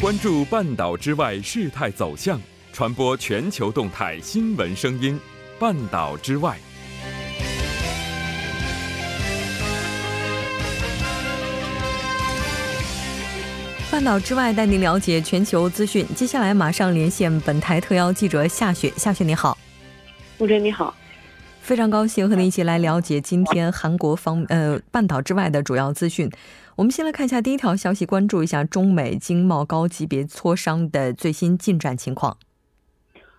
关注半岛之外事态走向，传播全球动态新闻声音。半岛之外，半岛之外带您了解全球资讯。接下来马上连线本台特邀记者夏雪，夏雪你好。吴真你好，非常高兴和你一起来了解今天韩国方呃半岛之外的主要资讯。我们先来看一下第一条消息，关注一下中美经贸高级别磋商的最新进展情况。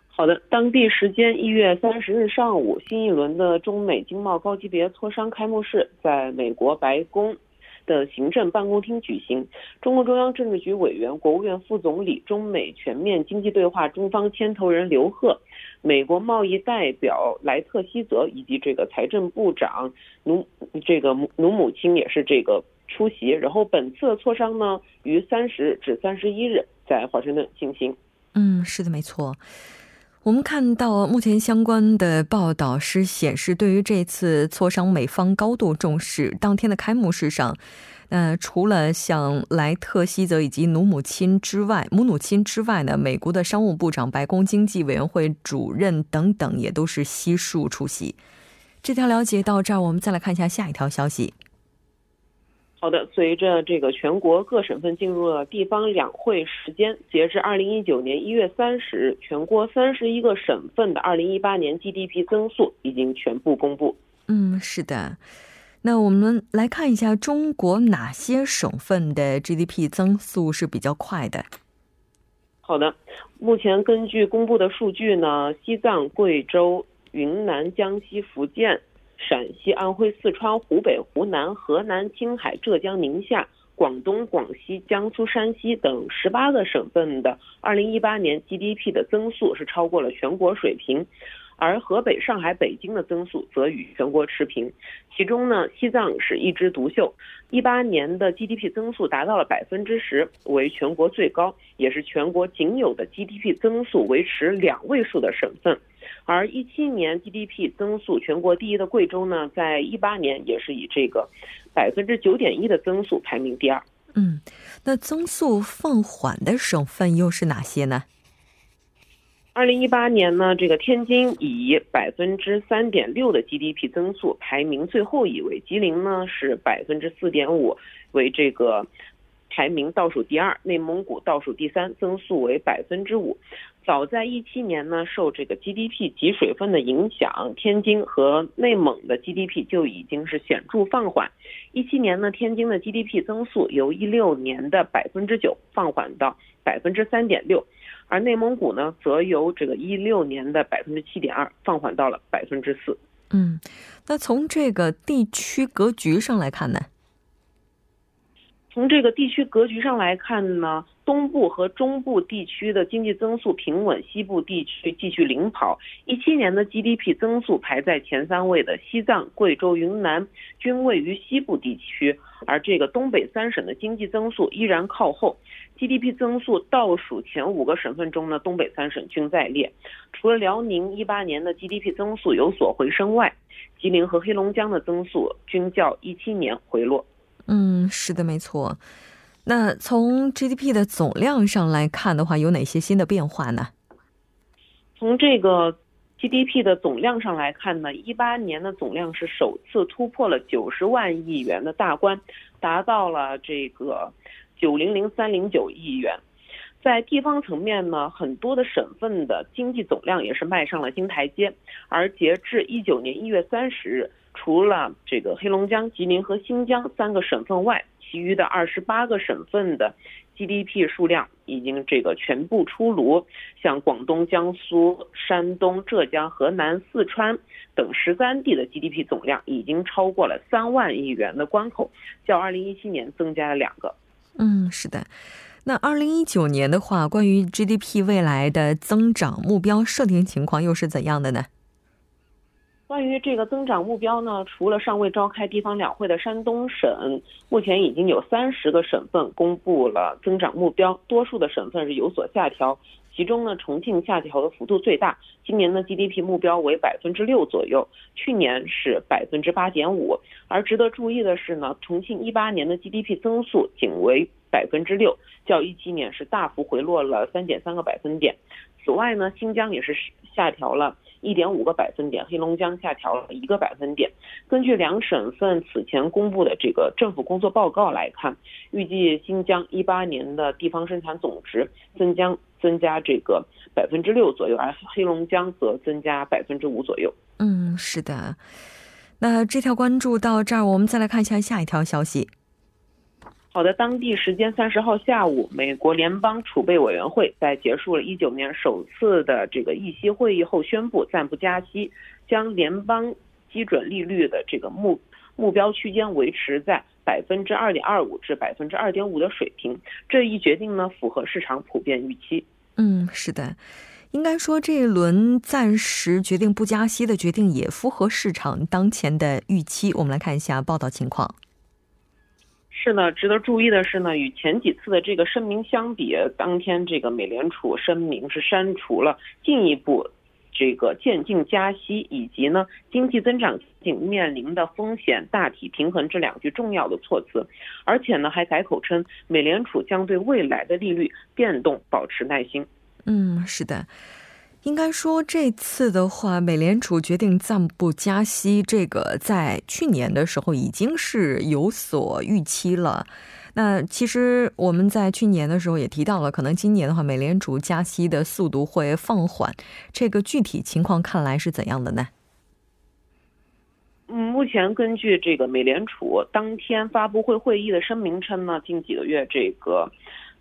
好的，当地时间一月三十日上午，新一轮的中美经贸高级别磋商开幕式在美国白宫。的行政办公厅举行，中共中央政治局委员、国务院副总理、中美全面经济对话中方牵头人刘鹤，美国贸易代表莱特希泽以及这个财政部长努这个努姆钦也是这个出席。然后本次磋商呢，于三十至三十一日在华盛顿进行。嗯，是的，没错。我们看到，目前相关的报道是显示，对于这次磋商，美方高度重视。当天的开幕式上，呃，除了像莱特希泽以及努姆钦之外，姆努钦之外呢，美国的商务部长、白宫经济委员会主任等等也都是悉数出席。这条了解到这儿，我们再来看一下下一条消息。好的，随着这个全国各省份进入了地方两会时间，截至二零一九年一月三十日，全国三十一个省份的二零一八年 GDP 增速已经全部公布。嗯，是的。那我们来看一下中国哪些省份的 GDP 增速是比较快的。好的，目前根据公布的数据呢，西藏、贵州、云南、江西、福建。陕西、安徽、四川、湖北、湖南、河南、青海、浙江、宁夏、广东、广西、江苏、山西等十八个省份的二零一八年 GDP 的增速是超过了全国水平，而河北、上海、北京的增速则与全国持平。其中呢，西藏是一枝独秀，一八年的 GDP 增速达到了百分之十，为全国最高，也是全国仅有的 GDP 增速维持两位数的省份。而一七年 GDP 增速全国第一的贵州呢，在一八年也是以这个百分之九点一的增速排名第二。嗯，那增速放缓的省份又是哪些呢？二零一八年呢，这个天津以百分之三点六的 GDP 增速排名最后一位，吉林呢是百分之四点五为这个排名倒数第二，内蒙古倒数第三，增速为百分之五。早在一七年呢，受这个 GDP 集水分的影响，天津和内蒙的 GDP 就已经是显著放缓。一七年呢，天津的 GDP 增速由一六年的百分之九放缓到百分之三点六，而内蒙古呢，则由这个一六年的百分之七点二放缓到了百分之四。嗯，那从这个地区格局上来看呢？从这个地区格局上来看呢，东部和中部地区的经济增速平稳，西部地区继续领跑。一七年的 GDP 增速排在前三位的西藏、贵州、云南均位于西部地区，而这个东北三省的经济增速依然靠后。GDP 增速倒数前五个省份中呢，东北三省均在列。除了辽宁一八年的 GDP 增速有所回升外，吉林和黑龙江的增速均较一七年回落。嗯，是的，没错。那从 GDP 的总量上来看的话，有哪些新的变化呢？从这个 GDP 的总量上来看呢，一八年的总量是首次突破了九十万亿元的大关，达到了这个九零零三零九亿元。在地方层面呢，很多的省份的经济总量也是迈上了新台阶。而截至一九年一月三十日。除了这个黑龙江、吉林和新疆三个省份外，其余的二十八个省份的 GDP 数量已经这个全部出炉。像广东、江苏、山东、浙江、河南、四川等十三地的 GDP 总量已经超过了三万亿元的关口，较二零一七年增加了两个。嗯，是的。那二零一九年的话，关于 GDP 未来的增长目标设定情况又是怎样的呢？关于这个增长目标呢，除了尚未召开地方两会的山东省，目前已经有三十个省份公布了增长目标，多数的省份是有所下调。其中呢，重庆下调的幅度最大，今年的 GDP 目标为百分之六左右，去年是百分之八点五。而值得注意的是呢，重庆一八年的 GDP 增速仅为百分之六，较一七年是大幅回落了三点三个百分点。此外呢，新疆也是下调了。一点五个百分点，黑龙江下调了一个百分点。根据两省份此前公布的这个政府工作报告来看，预计新疆一八年的地方生产总值增加增加这个百分之六左右，而黑龙江则增加百分之五左右。嗯，是的。那这条关注到这儿，我们再来看一下下一条消息。好的，当地时间三十号下午，美国联邦储备委员会在结束了一九年首次的这个议息会议后，宣布暂不加息，将联邦基准利率的这个目目标区间维持在百分之二点二五至百分之二点五的水平。这一决定呢，符合市场普遍预期。嗯，是的，应该说这一轮暂时决定不加息的决定也符合市场当前的预期。我们来看一下报道情况。是呢，值得注意的是呢，与前几次的这个声明相比，当天这个美联储声明是删除了进一步这个渐进加息以及呢经济增长仅面临的风险大体平衡这两句重要的措辞，而且呢还改口称美联储将对未来的利率变动保持耐心。嗯，是的。应该说，这次的话，美联储决定暂不加息，这个在去年的时候已经是有所预期了。那其实我们在去年的时候也提到了，可能今年的话，美联储加息的速度会放缓。这个具体情况看来是怎样的呢？嗯，目前根据这个美联储当天发布会会议的声明称呢，近几个月这个。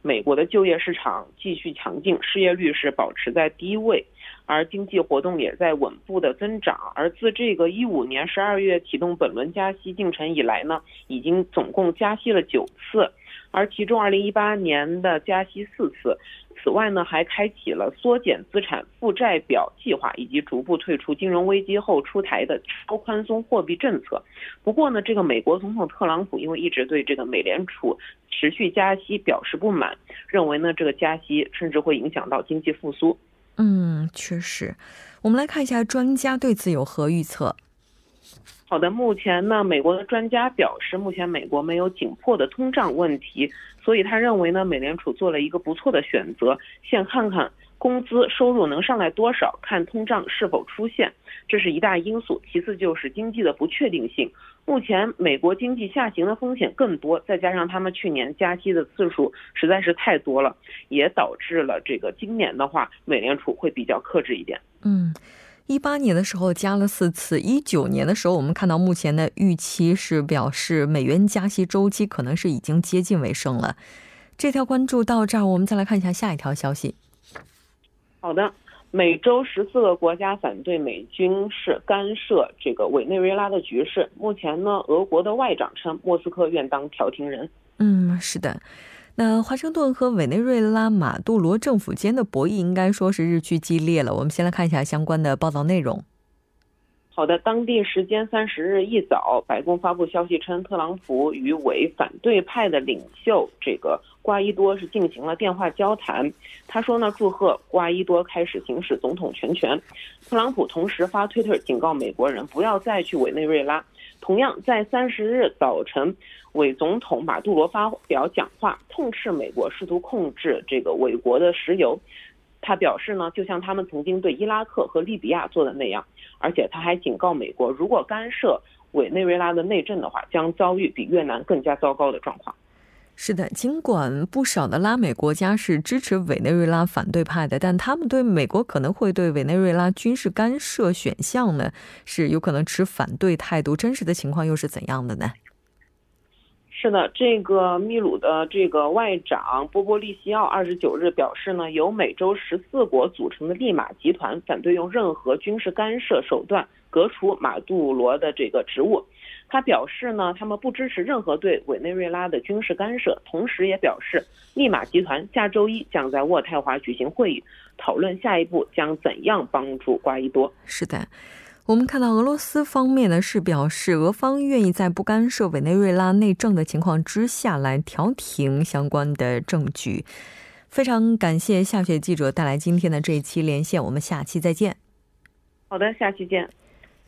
美国的就业市场继续强劲，失业率是保持在低位，而经济活动也在稳步的增长。而自这个一五年十二月启动本轮加息进程以来呢，已经总共加息了九次，而其中二零一八年的加息四次。此外呢，还开启了缩减资产负债表计划，以及逐步退出金融危机后出台的超宽松货币政策。不过呢，这个美国总统特朗普因为一直对这个美联储持续加息表示不满，认为呢这个加息甚至会影响到经济复苏。嗯，确实。我们来看一下专家对此有何预测。好的，目前呢，美国的专家表示，目前美国没有紧迫的通胀问题，所以他认为呢，美联储做了一个不错的选择，先看看工资收入能上来多少，看通胀是否出现，这是一大因素。其次就是经济的不确定性，目前美国经济下行的风险更多，再加上他们去年加息的次数实在是太多了，也导致了这个今年的话，美联储会比较克制一点。嗯。一八年的时候加了四次，一九年的时候我们看到目前的预期是表示美元加息周期可能是已经接近尾声了。这条关注到这儿，我们再来看一下下一条消息。好的，美洲十四个国家反对美军是干涉这个委内瑞拉的局势。目前呢，俄国的外长称莫斯科愿当调停人。嗯，是的。那华盛顿和委内瑞拉马杜罗政府间的博弈应该说是日趋激烈了。我们先来看一下相关的报道内容。好的，当地时间三十日一早，白宫发布消息称，特朗普与委反对派的领袖这个瓜伊多是进行了电话交谈。他说呢，祝贺瓜伊多开始行使总统全权。特朗普同时发推特警告美国人不要再去委内瑞拉。同样，在三十日早晨。伪总统马杜罗发表讲话，痛斥美国试图控制这个伪国的石油。他表示呢，就像他们曾经对伊拉克和利比亚做的那样。而且他还警告美国，如果干涉委内瑞拉的内政的话，将遭遇比越南更加糟糕的状况。是的，尽管不少的拉美国家是支持委内瑞拉反对派的，但他们对美国可能会对委内瑞拉军事干涉选项呢，是有可能持反对态度。真实的情况又是怎样的呢？是的，这个秘鲁的这个外长波波利西奥二十九日表示呢，由美洲十四国组成的利马集团反对用任何军事干涉手段革除马杜罗的这个职务。他表示呢，他们不支持任何对委内瑞拉的军事干涉，同时也表示，利马集团下周一将在渥太华举行会议，讨论下一步将怎样帮助瓜伊多。是的。我们看到俄罗斯方面呢是表示，俄方愿意在不干涉委内瑞拉内政的情况之下来调停相关的证据。非常感谢夏雪记者带来今天的这一期连线，我们下期再见。好的，下期见。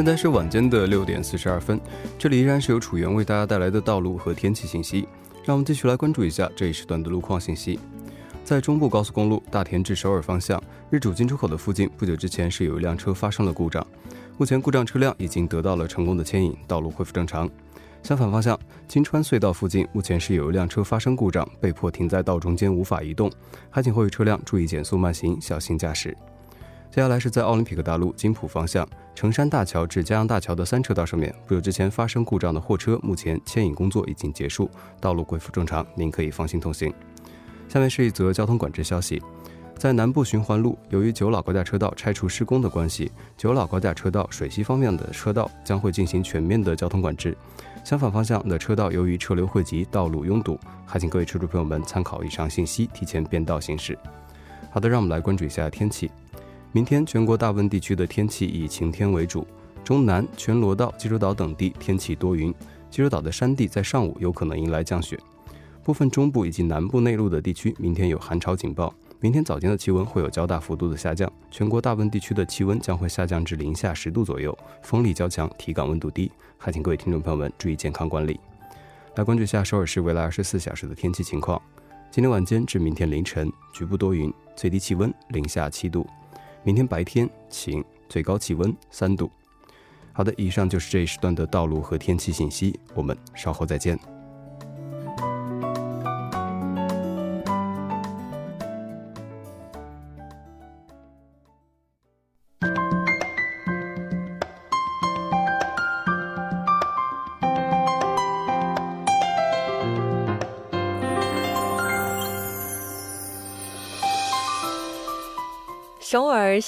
现在是晚间的六点四十二分，这里依然是由楚源为大家带来的道路和天气信息。让我们继续来关注一下这一时段的路况信息。在中部高速公路大田至首尔方向日主进出口的附近，不久之前是有一辆车发生了故障，目前故障车辆已经得到了成功的牵引，道路恢复正常。相反方向金川隧道附近，目前是有一辆车发生故障，被迫停在道中间无法移动，还请后续车辆注意减速慢行，小心驾驶。接下来是在奥林匹克大路金浦方向成山大桥至嘉阳大桥的三车道上面，不久之前发生故障的货车，目前牵引工作已经结束，道路恢复正常，您可以放心通行。下面是一则交通管制消息，在南部循环路，由于九老高架车道拆除施工的关系，九老高架车道水西方面的车道将会进行全面的交通管制，相反方向的车道由于车流汇集，道路拥堵，还请各位车主朋友们参考以上信息，提前变道行驶。好的，让我们来关注一下天气。明天全国大部分地区的天气以晴天为主，中南、全罗道、济州岛等地天气多云，济州岛的山地在上午有可能迎来降雪。部分中部以及南部内陆的地区明天有寒潮警报，明天早间的气温会有较大幅度的下降，全国大部分地区的气温将会下降至零下十度左右，风力较强，体感温度低，还请各位听众朋友们注意健康管理。来关注一下首尔市未来二十四小时的天气情况，今天晚间至明天凌晨局部多云，最低气温零下七度。明天白天晴，最高气温三度。好的，以上就是这一时段的道路和天气信息，我们稍后再见。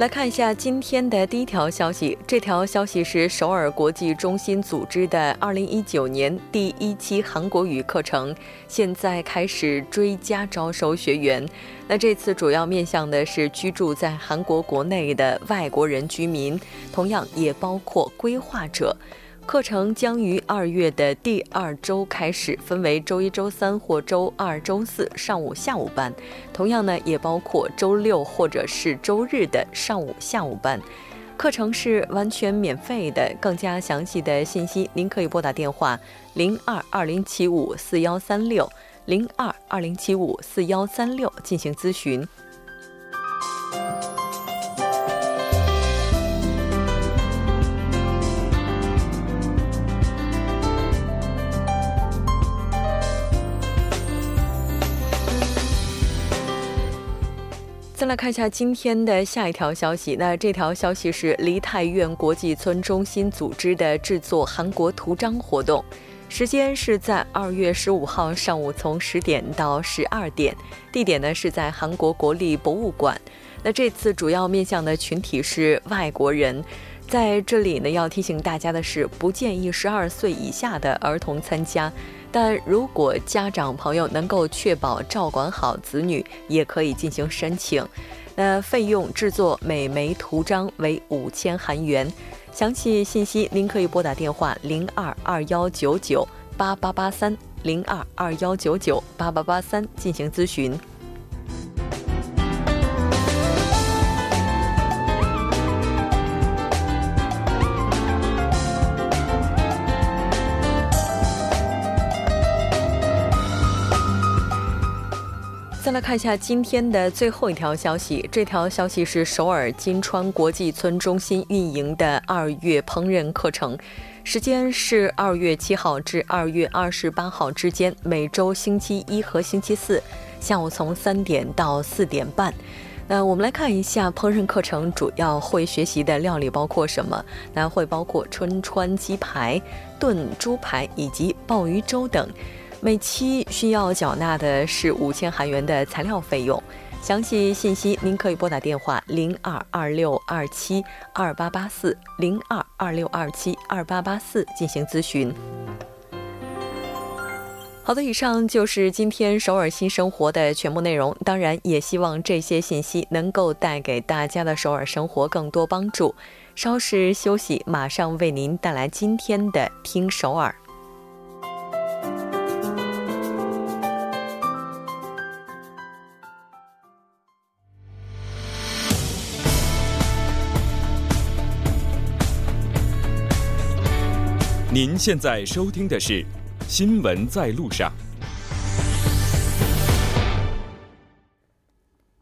来看一下今天的第一条消息。这条消息是首尔国际中心组织的2019年第一期韩国语课程，现在开始追加招收学员。那这次主要面向的是居住在韩国国内的外国人居民，同样也包括规划者。课程将于二月的第二周开始，分为周一、周三或周二、周四上午、下午班。同样呢，也包括周六或者是周日的上午、下午班。课程是完全免费的。更加详细的信息，您可以拨打电话零二二零七五四幺三六零二二零七五四幺三六进行咨询。来看一下今天的下一条消息。那这条消息是梨泰院国际村中心组织的制作韩国图章活动，时间是在二月十五号上午从十点到十二点，地点呢是在韩国国立博物馆。那这次主要面向的群体是外国人，在这里呢要提醒大家的是，不建议十二岁以下的儿童参加。但如果家长朋友能够确保照管好子女，也可以进行申请。那费用制作每枚图章为五千韩元。详细信息您可以拨打电话零二二幺九九八八八三零二二幺九九八八八三进行咨询。看一下今天的最后一条消息。这条消息是首尔金川国际村中心运营的二月烹饪课程，时间是二月七号至二月二十八号之间，每周星期一和星期四下午从三点到四点半。那我们来看一下烹饪课程主要会学习的料理包括什么？那会包括春川鸡排、炖猪排以及鲍鱼粥等。每期需要缴纳的是五千韩元的材料费用，详细信息您可以拨打电话零二二六二七二八八四零二二六二七二八八四进行咨询。好的，以上就是今天首尔新生活的全部内容。当然，也希望这些信息能够带给大家的首尔生活更多帮助。稍事休息，马上为您带来今天的听首尔。您现在收听的是《新闻在路上》。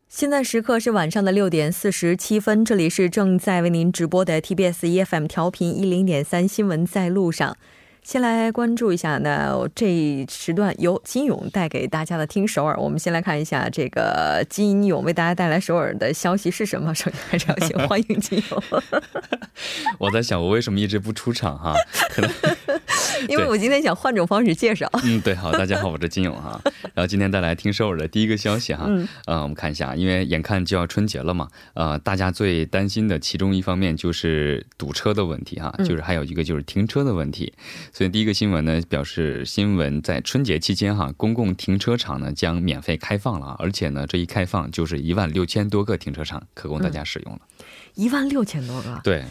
现在时刻是晚上的六点四十七分，这里是正在为您直播的 TBS EFM 调频一零点三《新闻在路上》。先来关注一下，那这一时段由金勇带给大家的听首尔。我们先来看一下这个金勇为大家带来首尔的消息是什么。首先还是要先欢迎金勇。我在想，我为什么一直不出场哈？可能因为我今天想换种方式介绍。嗯，对，好，大家好，我是金勇哈。然后今天带来听首尔的第一个消息哈。嗯。呃，我们看一下，因为眼看就要春节了嘛，呃，大家最担心的其中一方面就是堵车的问题哈，就是还有一个就是停车的问题。所以第一个新闻呢，表示新闻在春节期间哈，公共停车场呢将免费开放了，而且呢这一开放就是一万六千多个停车场可供大家使用了。一万六千多个。对。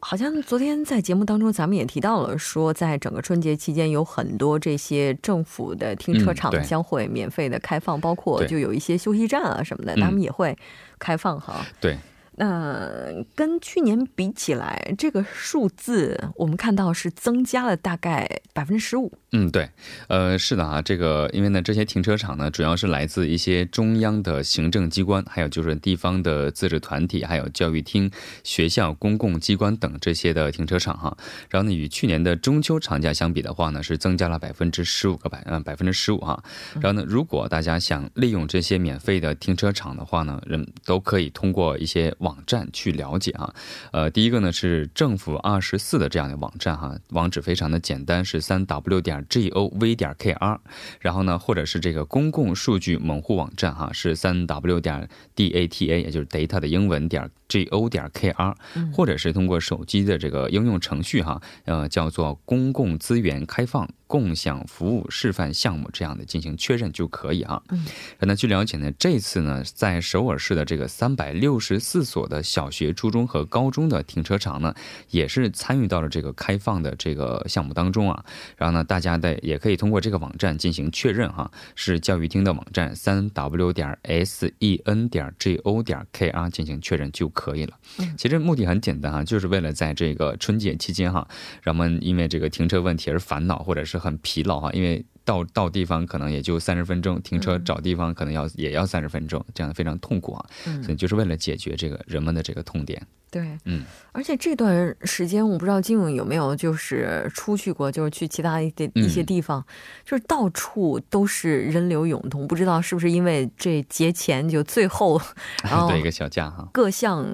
好像昨天在节目当中，咱们也提到了，说在整个春节期间，有很多这些政府的停车场将会免费的开放，包括就有一些休息站啊什么的，他们也会开放哈。对。嗯跟去年比起来，这个数字我们看到是增加了大概百分之十五。嗯，对，呃，是的啊，这个因为呢，这些停车场呢，主要是来自一些中央的行政机关，还有就是地方的自治团体，还有教育厅、学校、公共机关等这些的停车场哈。然后呢，与去年的中秋长假相比的话呢，是增加了百分之十五个百嗯百分之十五哈。然后呢，如果大家想利用这些免费的停车场的话呢，人都可以通过一些。网站去了解哈，呃，第一个呢是政府二十四的这样的网站哈，网址非常的简单，是三 w 点 g o v 点 k r，然后呢，或者是这个公共数据门户网站哈，是三 w 点 d a t a，也就是 data 的英文点 g o 点 k r，或者是通过手机的这个应用程序哈，呃，叫做公共资源开放。共享服务示范项目这样的进行确认就可以啊。嗯，那据了解呢，这次呢，在首尔市的这个三百六十四所的小学、初中和高中的停车场呢，也是参与到了这个开放的这个项目当中啊。然后呢，大家的也可以通过这个网站进行确认哈，是教育厅的网站三 w 点 s e n 点 g o 点 k r 进行确认就可以了。嗯，其实目的很简单啊，就是为了在这个春节期间哈，人们因为这个停车问题而烦恼，或者是。很疲劳哈，因为到到地方可能也就三十分钟，停车找地方可能要也要三十分钟，这样非常痛苦啊。所以就是为了解决这个人们的这个痛点。对，嗯，而且这段时间我不知道金勇有没有就是出去过，就是去其他一些一些地方，就是到处都是人流涌动，不知道是不是因为这节前就最后，然后对一个小假哈，各项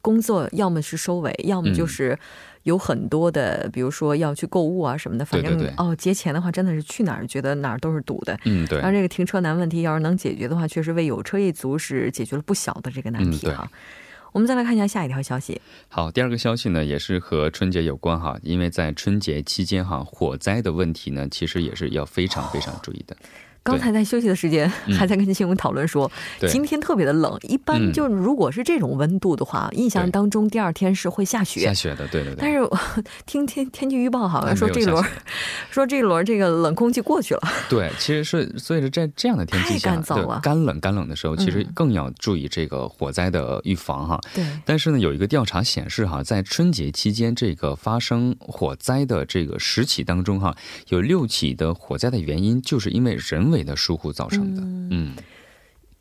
工作要么是收尾，要么就是。有很多的，比如说要去购物啊什么的，反正哦，节前的话真的是去哪儿觉得哪儿都是堵的。嗯，对。然后这个停车难问题要是能解决的话，确实为有车一族是解决了不小的这个难题哈。我们再来看一下下一条消息。好，第二个消息呢也是和春节有关哈，因为在春节期间哈，火灾的问题呢其实也是要非常非常注意的。刚才在休息的时间，还在跟新闻讨论说，今天特别的冷。一般就如果是这种温度的话，印象当中第二天是会下雪。下雪的，对对对。但是听天天气预报好像说这轮，说这轮这个冷空气过去了。对，其实是所以说在这样的天气下，干燥了，干冷干冷的时候，其实更要注意这个火灾的预防哈。对。但是呢，有一个调查显示哈，在春节期间这个发生火灾的这个十起当中哈，有六起的火灾的原因就是因为人为的疏忽造成。的，嗯，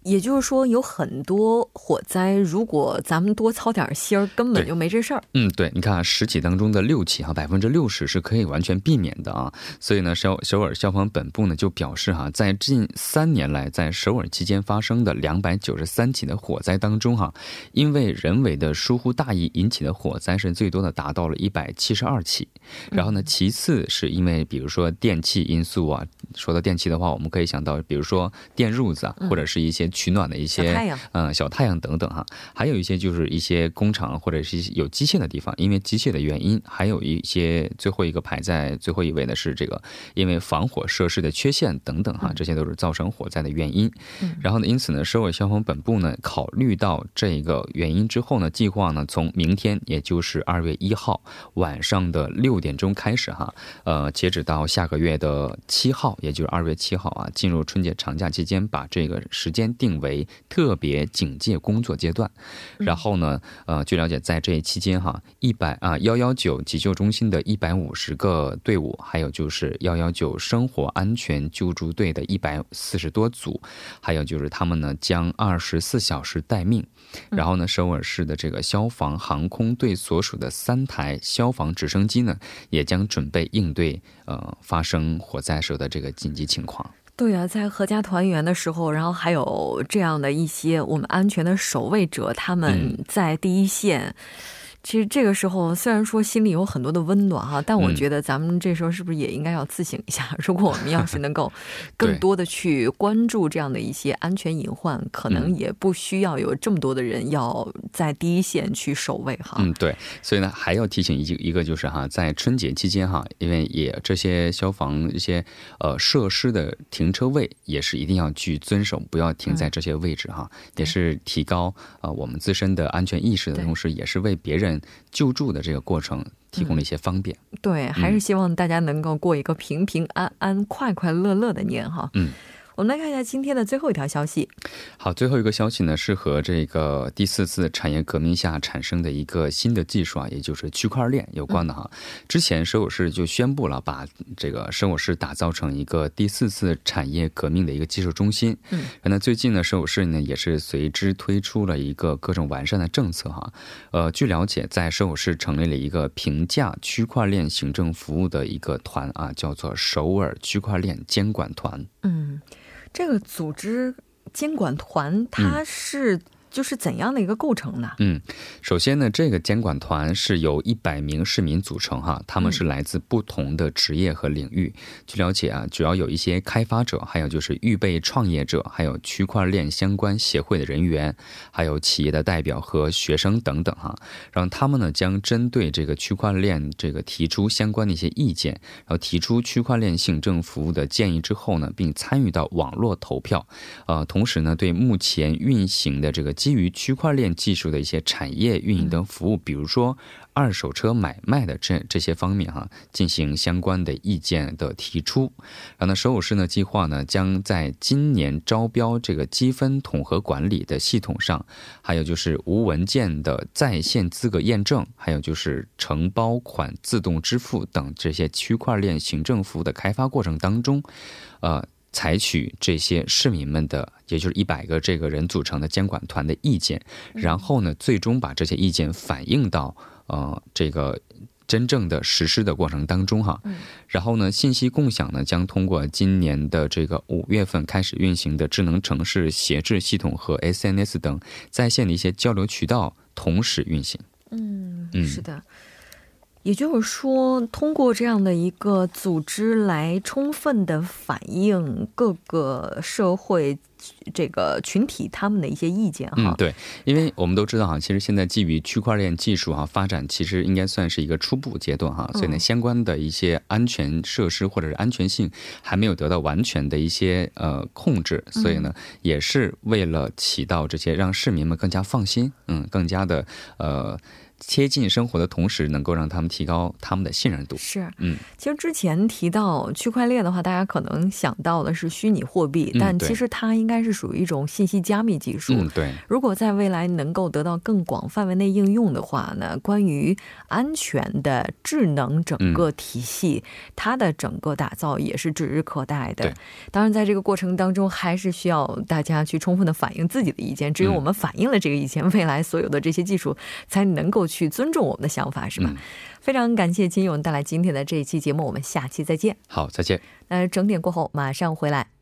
也就是说，有很多火灾，如果咱们多操点心儿，根本就没这事儿。嗯，对，你看啊，十起当中的六起哈，百分之六十是可以完全避免的啊。所以呢，首首尔消防本部呢就表示哈，在近三年来，在首尔期间发生的两百九十三起的火灾当中哈，因为人为的疏忽大意引起的火灾是最多的，达到了一百七十二起。然后呢，其次是因为比如说电器因素啊，说到电器的话，我们可以想到，比如说电褥子啊，或者是一些。取暖的一些嗯小太阳等等哈，还有一些就是一些工厂或者是有机械的地方，因为机械的原因，还有一些最后一个排在最后一位的是这个因为防火设施的缺陷等等哈，这些都是造成火灾的原因。然后呢，因此呢，社会消防本部呢考虑到这个原因之后呢，计划呢从明天也就是二月一号晚上的六点钟开始哈，呃，截止到下个月的七号，也就是二月七号啊，进入春节长假期间，把这个时间定。为特别警戒工作阶段，然后呢，呃，据了解，在这一期间哈，一百啊幺幺九急救中心的一百五十个队伍，还有就是幺幺九生活安全救助队的一百四十多组，还有就是他们呢将二十四小时待命，然后呢，首尔市的这个消防航空队所属的三台消防直升机呢，也将准备应对呃发生火灾时的这个紧急情况。对啊，在合家团圆的时候，然后还有这样的一些我们安全的守卫者，他们在第一线。其实这个时候，虽然说心里有很多的温暖哈，但我觉得咱们这时候是不是也应该要自省一下？如果我们要是能够 更多的去关注这样的一些安全隐患，可能也不需要有这么多的人要在第一线去守卫哈。嗯，对。所以呢，还要提醒一一个就是哈，在春节期间哈，因为也这些消防一些呃设施的停车位也是一定要去遵守，不要停在这些位置哈，也是提高啊我们自身的安全意识的同时，也是为别人。救助的这个过程提供了一些方便，对，还是希望大家能够过一个平平安安、快快乐乐的年哈。嗯。我们来看一下今天的最后一条消息。好，最后一个消息呢是和这个第四次产业革命下产生的一个新的技术啊，也就是区块链有关的哈。之前首尔市就宣布了，把这个首尔市打造成一个第四次产业革命的一个技术中心。嗯，那最近呢，首尔市呢也是随之推出了一个各种完善的政策哈。呃，据了解，在首尔市成立了一个评价区块链行政服务的一个团啊，叫做首尔区块链监管团。嗯。这个组织监管团，它是。就是怎样的一个构成呢？嗯，首先呢，这个监管团是由一百名市民组成哈，他们是来自不同的职业和领域。据了解啊，主要有一些开发者，还有就是预备创业者，还有区块链相关协会的人员，还有企业的代表和学生等等哈。然后他们呢，将针对这个区块链这个提出相关的一些意见，然后提出区块链行政服务的建议之后呢，并参与到网络投票。呃，同时呢，对目前运行的这个。基于区块链技术的一些产业运营的服务，比如说二手车买卖的这这些方面哈，进行相关的意见的提出。然后呢，首尔市呢计划呢将在今年招标这个积分统合管理的系统上，还有就是无文件的在线资格验证，还有就是承包款自动支付等这些区块链行政服务的开发过程当中，呃。采取这些市民们的，也就是一百个这个人组成的监管团的意见，然后呢，最终把这些意见反映到呃这个真正的实施的过程当中哈。然后呢，信息共享呢将通过今年的这个五月份开始运行的智能城市协制系统和 SNS 等在线的一些交流渠道同时运行。嗯，是的。也就是说，通过这样的一个组织来充分的反映各个社会这个群体他们的一些意见哈。嗯，对，因为我们都知道哈，其实现在基于区块链技术哈发展，其实应该算是一个初步阶段哈，所以呢，相关的一些安全设施或者是安全性还没有得到完全的一些呃控制，所以呢，也是为了起到这些让市民们更加放心，嗯，更加的呃。贴近生活的同时，能够让他们提高他们的信任度。是，嗯，其实之前提到区块链的话，大家可能想到的是虚拟货币，但其实它应该是属于一种信息加密技术。嗯，对。如果在未来能够得到更广范围内应用的话呢，关于安全的智能整个体系，它的整个打造也是指日可待的。当然，在这个过程当中，还是需要大家去充分的反映自己的意见。只有我们反映了这个意见，未来所有的这些技术才能够去尊重我们的想法，是吧？非常感谢金勇带来今天的这一期节目，我们下期再见。好，再见。那整点过后马上回来。